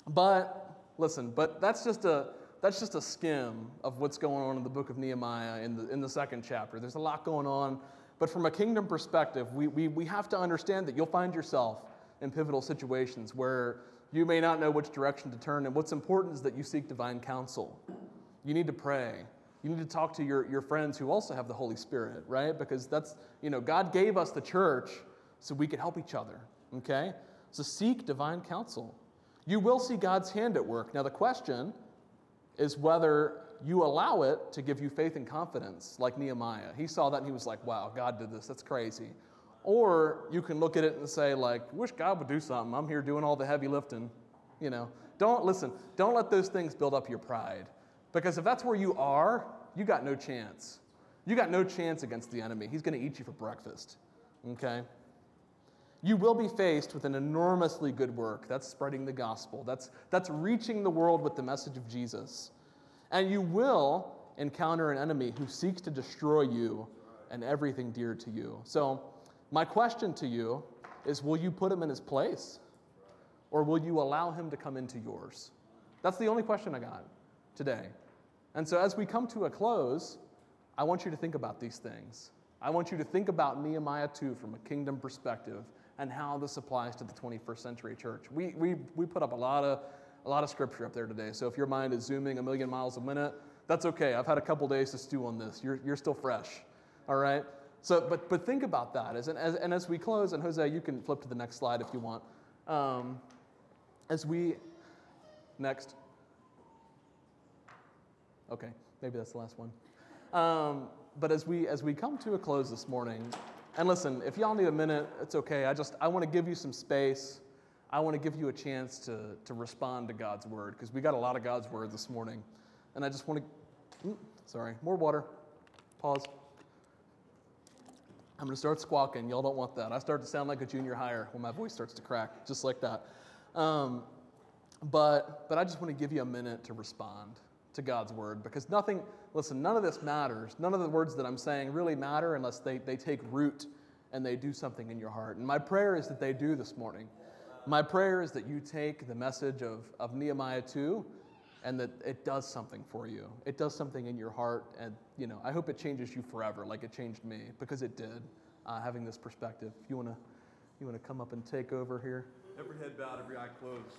but listen, but that's just a that's just a skim of what's going on in the book of Nehemiah in the in the second chapter. There's a lot going on, but from a kingdom perspective, we, we, we have to understand that you'll find yourself in pivotal situations where you may not know which direction to turn, and what's important is that you seek divine counsel. You need to pray. You need to talk to your, your friends who also have the Holy Spirit, right? Because that's, you know, God gave us the church so we could help each other, okay? So seek divine counsel. You will see God's hand at work. Now, the question is whether you allow it to give you faith and confidence, like Nehemiah. He saw that and he was like, wow, God did this. That's crazy. Or you can look at it and say, like, wish God would do something. I'm here doing all the heavy lifting. You know, don't listen, don't let those things build up your pride. Because if that's where you are, you got no chance. You got no chance against the enemy. He's going to eat you for breakfast. Okay? You will be faced with an enormously good work. That's spreading the gospel. That's, that's reaching the world with the message of Jesus. And you will encounter an enemy who seeks to destroy you and everything dear to you. So, my question to you is will you put him in his place? Or will you allow him to come into yours? That's the only question I got today. And so, as we come to a close, I want you to think about these things. I want you to think about Nehemiah 2 from a kingdom perspective and how this applies to the 21st century church. We, we, we put up a lot, of, a lot of scripture up there today. So if your mind is zooming a million miles a minute, that's okay. I've had a couple days to stew on this. You're, you're still fresh. All right? So, but, but think about that. As, as, and as we close, and Jose, you can flip to the next slide if you want. Um, as we, next. Okay, maybe that's the last one. Um, but as we, as we come to a close this morning, and listen, if y'all need a minute, it's okay. I just, I want to give you some space. I want to give you a chance to, to respond to God's word because we got a lot of God's word this morning. And I just want to, sorry, more water. Pause. I'm going to start squawking. Y'all don't want that. I start to sound like a junior higher when my voice starts to crack, just like that. Um, but, but I just want to give you a minute to respond to God's word because nothing, listen, none of this matters. None of the words that I'm saying really matter unless they, they take root and they do something in your heart. And my prayer is that they do this morning. My prayer is that you take the message of, of Nehemiah 2 and that it does something for you. It does something in your heart, and you know, I hope it changes you forever, like it changed me, because it did. Uh, having this perspective, you wanna, you wanna come up and take over here? Every head bowed, every eye closed.